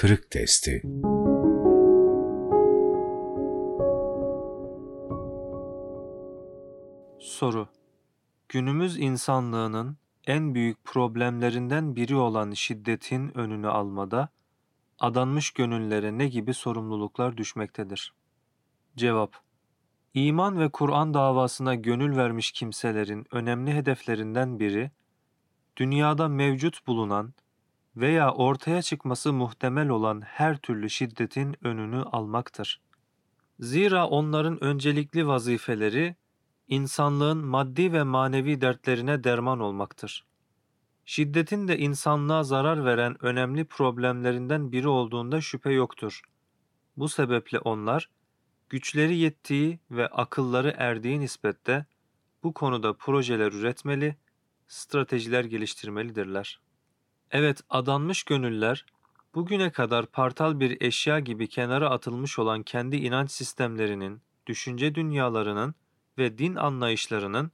Kırık Testi. Soru. Günümüz insanlığının en büyük problemlerinden biri olan şiddetin önünü almada, adanmış gönüllere ne gibi sorumluluklar düşmektedir? Cevap. İman ve Kur'an davasına gönül vermiş kimselerin önemli hedeflerinden biri, dünyada mevcut bulunan veya ortaya çıkması muhtemel olan her türlü şiddetin önünü almaktır. Zira onların öncelikli vazifeleri, insanlığın maddi ve manevi dertlerine derman olmaktır. Şiddetin de insanlığa zarar veren önemli problemlerinden biri olduğunda şüphe yoktur. Bu sebeple onlar, güçleri yettiği ve akılları erdiği nispette bu konuda projeler üretmeli, stratejiler geliştirmelidirler. Evet, adanmış gönüller, bugüne kadar partal bir eşya gibi kenara atılmış olan kendi inanç sistemlerinin, düşünce dünyalarının ve din anlayışlarının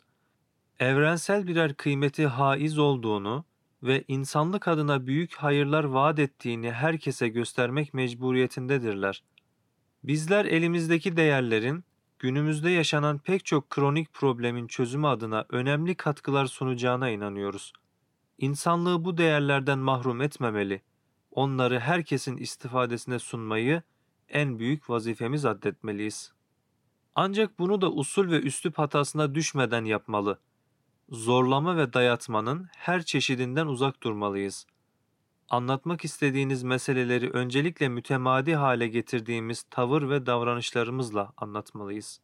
evrensel birer kıymeti haiz olduğunu ve insanlık adına büyük hayırlar vaat ettiğini herkese göstermek mecburiyetindedirler. Bizler elimizdeki değerlerin günümüzde yaşanan pek çok kronik problemin çözümü adına önemli katkılar sunacağına inanıyoruz. İnsanlığı bu değerlerden mahrum etmemeli, onları herkesin istifadesine sunmayı en büyük vazifemiz addetmeliyiz. Ancak bunu da usul ve üslup hatasına düşmeden yapmalı. Zorlama ve dayatmanın her çeşidinden uzak durmalıyız. Anlatmak istediğiniz meseleleri öncelikle mütemadi hale getirdiğimiz tavır ve davranışlarımızla anlatmalıyız.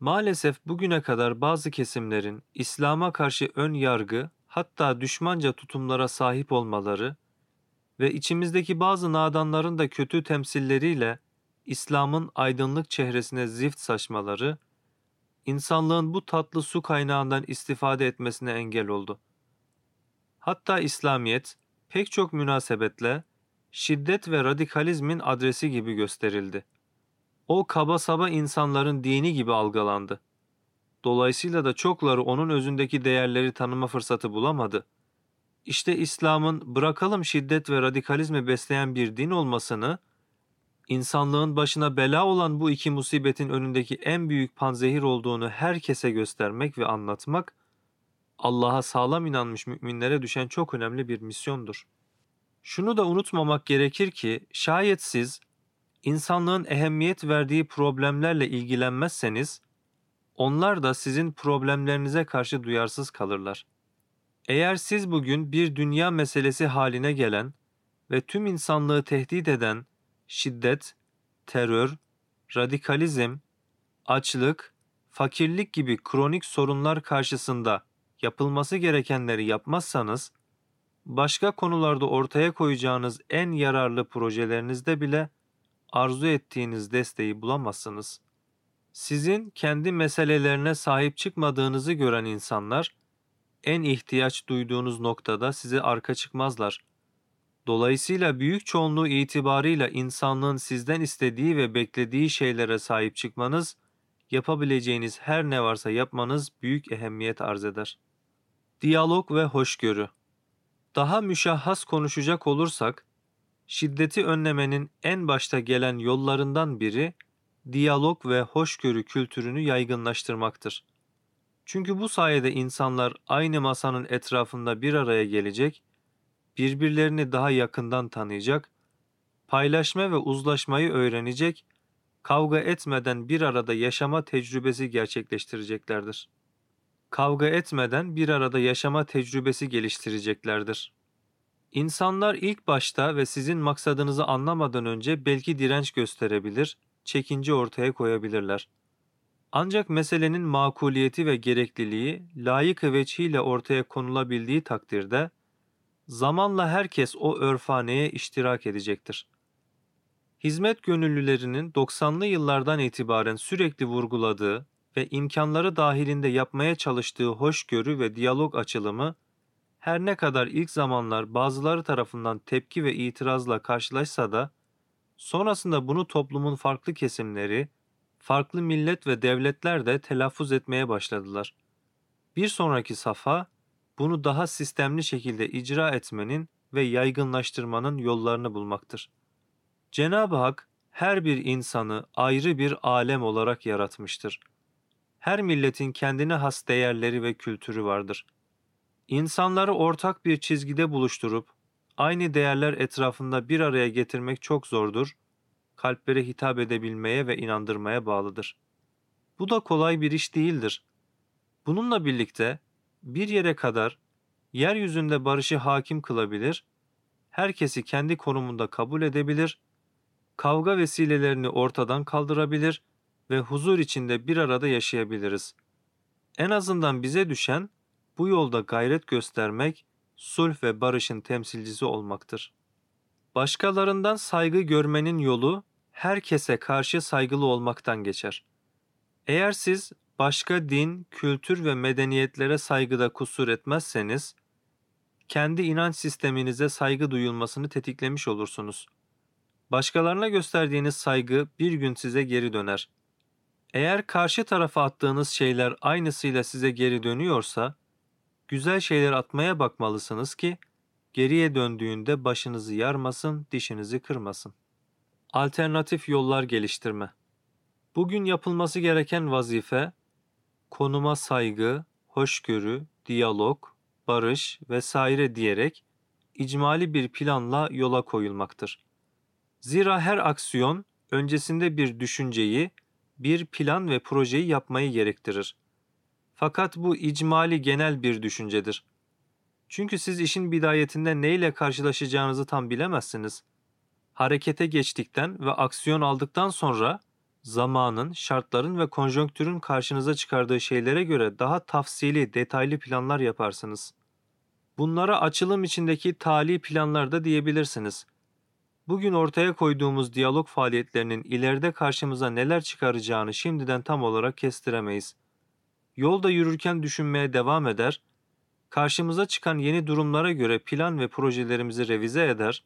Maalesef bugüne kadar bazı kesimlerin İslam'a karşı ön yargı, hatta düşmanca tutumlara sahip olmaları ve içimizdeki bazı nadanların da kötü temsilleriyle İslam'ın aydınlık çehresine zift saçmaları, insanlığın bu tatlı su kaynağından istifade etmesine engel oldu. Hatta İslamiyet pek çok münasebetle şiddet ve radikalizmin adresi gibi gösterildi. O kaba saba insanların dini gibi algılandı. Dolayısıyla da çokları onun özündeki değerleri tanıma fırsatı bulamadı. İşte İslam'ın bırakalım şiddet ve radikalizmi besleyen bir din olmasını, insanlığın başına bela olan bu iki musibetin önündeki en büyük panzehir olduğunu herkese göstermek ve anlatmak, Allah'a sağlam inanmış müminlere düşen çok önemli bir misyondur. Şunu da unutmamak gerekir ki şayet siz insanlığın ehemmiyet verdiği problemlerle ilgilenmezseniz onlar da sizin problemlerinize karşı duyarsız kalırlar. Eğer siz bugün bir dünya meselesi haline gelen ve tüm insanlığı tehdit eden şiddet, terör, radikalizm, açlık, fakirlik gibi kronik sorunlar karşısında yapılması gerekenleri yapmazsanız, başka konularda ortaya koyacağınız en yararlı projelerinizde bile arzu ettiğiniz desteği bulamazsınız. Sizin kendi meselelerine sahip çıkmadığınızı gören insanlar, en ihtiyaç duyduğunuz noktada size arka çıkmazlar. Dolayısıyla büyük çoğunluğu itibarıyla insanlığın sizden istediği ve beklediği şeylere sahip çıkmanız, yapabileceğiniz her ne varsa yapmanız büyük ehemmiyet arz eder. Diyalog ve hoşgörü Daha müşahhas konuşacak olursak, şiddeti önlemenin en başta gelen yollarından biri, diyalog ve hoşgörü kültürünü yaygınlaştırmaktır. Çünkü bu sayede insanlar aynı masanın etrafında bir araya gelecek, birbirlerini daha yakından tanıyacak, paylaşma ve uzlaşmayı öğrenecek, kavga etmeden bir arada yaşama tecrübesi gerçekleştireceklerdir. Kavga etmeden bir arada yaşama tecrübesi geliştireceklerdir. İnsanlar ilk başta ve sizin maksadınızı anlamadan önce belki direnç gösterebilir, çekince ortaya koyabilirler. Ancak meselenin makuliyeti ve gerekliliği layık veçhiyle ortaya konulabildiği takdirde zamanla herkes o örfaneye iştirak edecektir. Hizmet gönüllülerinin 90'lı yıllardan itibaren sürekli vurguladığı ve imkanları dahilinde yapmaya çalıştığı hoşgörü ve diyalog açılımı her ne kadar ilk zamanlar bazıları tarafından tepki ve itirazla karşılaşsa da sonrasında bunu toplumun farklı kesimleri, farklı millet ve devletler de telaffuz etmeye başladılar. Bir sonraki safa bunu daha sistemli şekilde icra etmenin ve yaygınlaştırmanın yollarını bulmaktır. Cenab-ı Hak her bir insanı ayrı bir alem olarak yaratmıştır. Her milletin kendine has değerleri ve kültürü vardır. İnsanları ortak bir çizgide buluşturup aynı değerler etrafında bir araya getirmek çok zordur. Kalplere hitap edebilmeye ve inandırmaya bağlıdır. Bu da kolay bir iş değildir. Bununla birlikte bir yere kadar yeryüzünde barışı hakim kılabilir, herkesi kendi konumunda kabul edebilir, kavga vesilelerini ortadan kaldırabilir ve huzur içinde bir arada yaşayabiliriz. En azından bize düşen bu yolda gayret göstermek, sulh ve barışın temsilcisi olmaktır. Başkalarından saygı görmenin yolu herkese karşı saygılı olmaktan geçer. Eğer siz başka din, kültür ve medeniyetlere saygıda kusur etmezseniz, kendi inanç sisteminize saygı duyulmasını tetiklemiş olursunuz. Başkalarına gösterdiğiniz saygı bir gün size geri döner. Eğer karşı tarafa attığınız şeyler aynısıyla size geri dönüyorsa, güzel şeyler atmaya bakmalısınız ki, geriye döndüğünde başınızı yarmasın, dişinizi kırmasın. Alternatif yollar geliştirme Bugün yapılması gereken vazife, konuma saygı, hoşgörü, diyalog, barış vesaire diyerek icmali bir planla yola koyulmaktır. Zira her aksiyon öncesinde bir düşünceyi, bir plan ve projeyi yapmayı gerektirir. Fakat bu icmali genel bir düşüncedir. Çünkü siz işin bidayetinde neyle karşılaşacağınızı tam bilemezsiniz. Harekete geçtikten ve aksiyon aldıktan sonra zamanın, şartların ve konjonktürün karşınıza çıkardığı şeylere göre daha tafsili, detaylı planlar yaparsınız. Bunlara açılım içindeki tali planlar da diyebilirsiniz. Bugün ortaya koyduğumuz diyalog faaliyetlerinin ileride karşımıza neler çıkaracağını şimdiden tam olarak kestiremeyiz. Yolda yürürken düşünmeye devam eder, karşımıza çıkan yeni durumlara göre plan ve projelerimizi revize eder,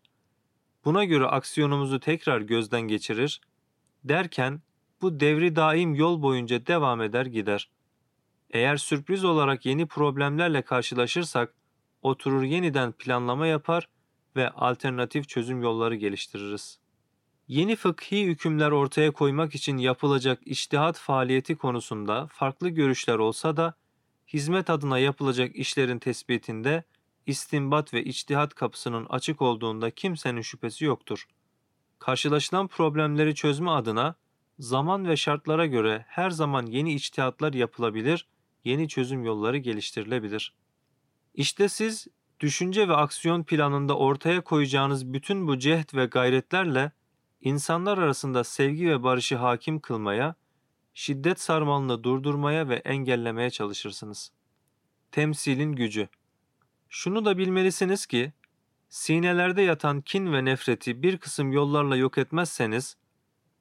buna göre aksiyonumuzu tekrar gözden geçirir, derken bu devri daim yol boyunca devam eder gider. Eğer sürpriz olarak yeni problemlerle karşılaşırsak, oturur yeniden planlama yapar ve alternatif çözüm yolları geliştiririz. Yeni fıkhi hükümler ortaya koymak için yapılacak iştihat faaliyeti konusunda farklı görüşler olsa da, hizmet adına yapılacak işlerin tespitinde istinbat ve içtihat kapısının açık olduğunda kimsenin şüphesi yoktur. Karşılaşılan problemleri çözme adına zaman ve şartlara göre her zaman yeni içtihatlar yapılabilir, yeni çözüm yolları geliştirilebilir. İşte siz düşünce ve aksiyon planında ortaya koyacağınız bütün bu cehd ve gayretlerle insanlar arasında sevgi ve barışı hakim kılmaya, şiddet sarmalını durdurmaya ve engellemeye çalışırsınız. Temsilin gücü Şunu da bilmelisiniz ki, sinelerde yatan kin ve nefreti bir kısım yollarla yok etmezseniz,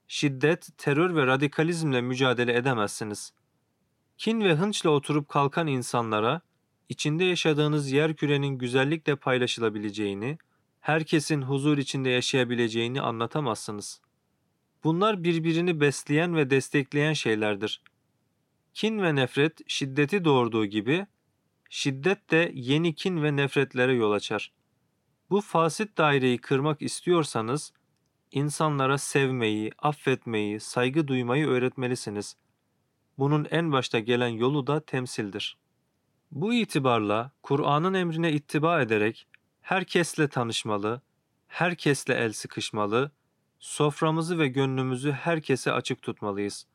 şiddet, terör ve radikalizmle mücadele edemezsiniz. Kin ve hınçla oturup kalkan insanlara, içinde yaşadığınız yer kürenin güzellikle paylaşılabileceğini, herkesin huzur içinde yaşayabileceğini anlatamazsınız. Bunlar birbirini besleyen ve destekleyen şeylerdir. Kin ve nefret şiddeti doğurduğu gibi, şiddet de yeni kin ve nefretlere yol açar. Bu fasit daireyi kırmak istiyorsanız, insanlara sevmeyi, affetmeyi, saygı duymayı öğretmelisiniz. Bunun en başta gelen yolu da temsildir. Bu itibarla Kur'an'ın emrine ittiba ederek herkesle tanışmalı, herkesle el sıkışmalı, soframızı ve gönlümüzü herkese açık tutmalıyız.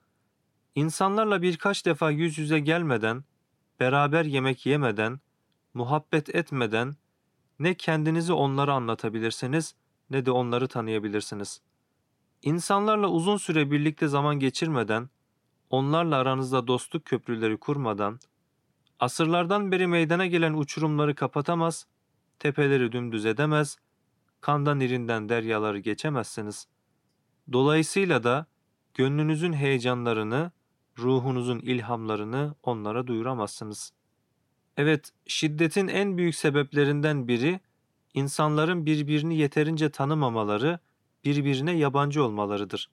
İnsanlarla birkaç defa yüz yüze gelmeden, beraber yemek yemeden, muhabbet etmeden ne kendinizi onlara anlatabilirsiniz ne de onları tanıyabilirsiniz. İnsanlarla uzun süre birlikte zaman geçirmeden, onlarla aranızda dostluk köprüleri kurmadan, asırlardan beri meydana gelen uçurumları kapatamaz, tepeleri dümdüz edemez, kandan irinden deryaları geçemezsiniz. Dolayısıyla da gönlünüzün heyecanlarını, ruhunuzun ilhamlarını onlara duyuramazsınız. Evet, şiddetin en büyük sebeplerinden biri insanların birbirini yeterince tanımamaları, birbirine yabancı olmalarıdır.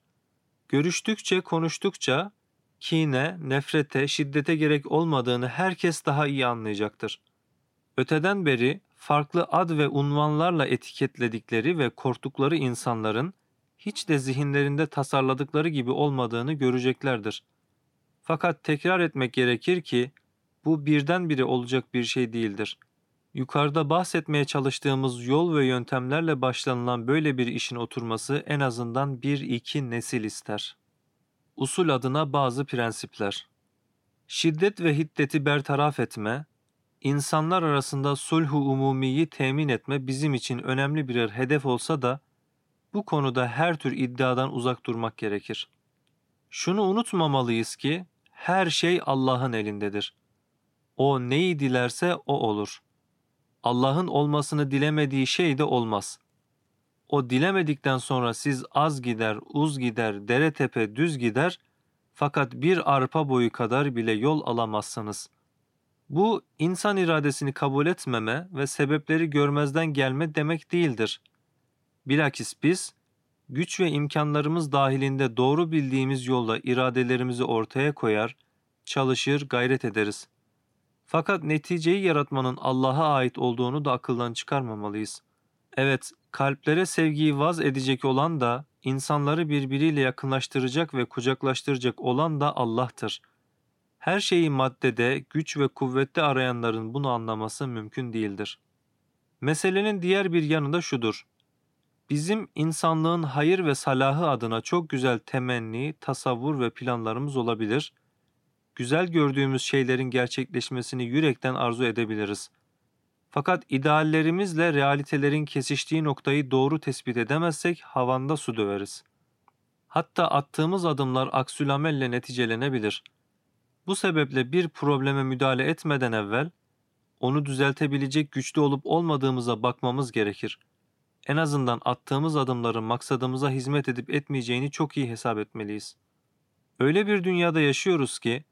Görüştükçe, konuştukça kine, nefrete, şiddete gerek olmadığını herkes daha iyi anlayacaktır. Öteden beri farklı ad ve unvanlarla etiketledikleri ve korktukları insanların hiç de zihinlerinde tasarladıkları gibi olmadığını göreceklerdir. Fakat tekrar etmek gerekir ki bu birdenbire olacak bir şey değildir. Yukarıda bahsetmeye çalıştığımız yol ve yöntemlerle başlanılan böyle bir işin oturması en azından bir iki nesil ister. Usul adına bazı prensipler. Şiddet ve hiddeti bertaraf etme, insanlar arasında sulhu umumiyi temin etme bizim için önemli birer hedef olsa da bu konuda her tür iddiadan uzak durmak gerekir. Şunu unutmamalıyız ki her şey Allah'ın elindedir. O neyi dilerse o olur. Allah'ın olmasını dilemediği şey de olmaz. O dilemedikten sonra siz az gider, uz gider, dere tepe düz gider fakat bir arpa boyu kadar bile yol alamazsınız. Bu insan iradesini kabul etmeme ve sebepleri görmezden gelme demek değildir. Bilakis biz güç ve imkanlarımız dahilinde doğru bildiğimiz yolda iradelerimizi ortaya koyar, çalışır, gayret ederiz. Fakat neticeyi yaratmanın Allah'a ait olduğunu da akıldan çıkarmamalıyız. Evet, kalplere sevgiyi vaz edecek olan da, insanları birbiriyle yakınlaştıracak ve kucaklaştıracak olan da Allah'tır. Her şeyi maddede, güç ve kuvvette arayanların bunu anlaması mümkün değildir. Meselenin diğer bir yanı da şudur. Bizim insanlığın hayır ve salahı adına çok güzel temenni, tasavvur ve planlarımız olabilir. Güzel gördüğümüz şeylerin gerçekleşmesini yürekten arzu edebiliriz. Fakat ideallerimizle realitelerin kesiştiği noktayı doğru tespit edemezsek havanda su döveriz. Hatta attığımız adımlar aksülamelle neticelenebilir. Bu sebeple bir probleme müdahale etmeden evvel onu düzeltebilecek güçlü olup olmadığımıza bakmamız gerekir.'' en azından attığımız adımların maksadımıza hizmet edip etmeyeceğini çok iyi hesap etmeliyiz. Öyle bir dünyada yaşıyoruz ki,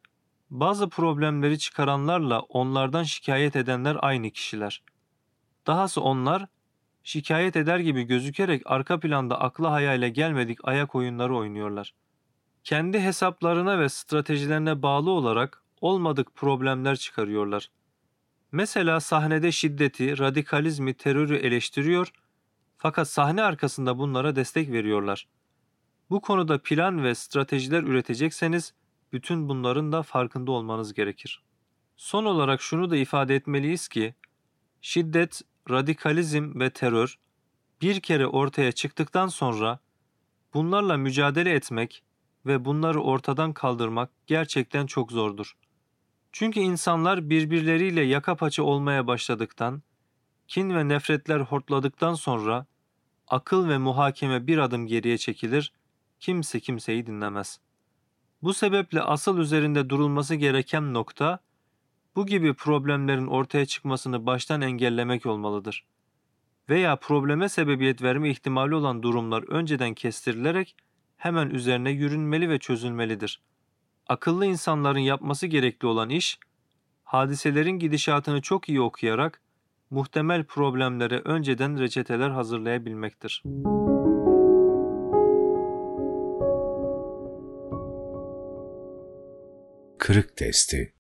bazı problemleri çıkaranlarla onlardan şikayet edenler aynı kişiler. Dahası onlar, şikayet eder gibi gözükerek arka planda akla hayale gelmedik ayak oyunları oynuyorlar. Kendi hesaplarına ve stratejilerine bağlı olarak olmadık problemler çıkarıyorlar. Mesela sahnede şiddeti, radikalizmi, terörü eleştiriyor fakat sahne arkasında bunlara destek veriyorlar. Bu konuda plan ve stratejiler üretecekseniz bütün bunların da farkında olmanız gerekir. Son olarak şunu da ifade etmeliyiz ki şiddet, radikalizm ve terör bir kere ortaya çıktıktan sonra bunlarla mücadele etmek ve bunları ortadan kaldırmak gerçekten çok zordur. Çünkü insanlar birbirleriyle yaka paça olmaya başladıktan, kin ve nefretler hortladıktan sonra akıl ve muhakeme bir adım geriye çekilir, kimse kimseyi dinlemez. Bu sebeple asıl üzerinde durulması gereken nokta, bu gibi problemlerin ortaya çıkmasını baştan engellemek olmalıdır. Veya probleme sebebiyet verme ihtimali olan durumlar önceden kestirilerek hemen üzerine yürünmeli ve çözülmelidir. Akıllı insanların yapması gerekli olan iş, hadiselerin gidişatını çok iyi okuyarak muhtemel problemlere önceden reçeteler hazırlayabilmektir. Kırık testi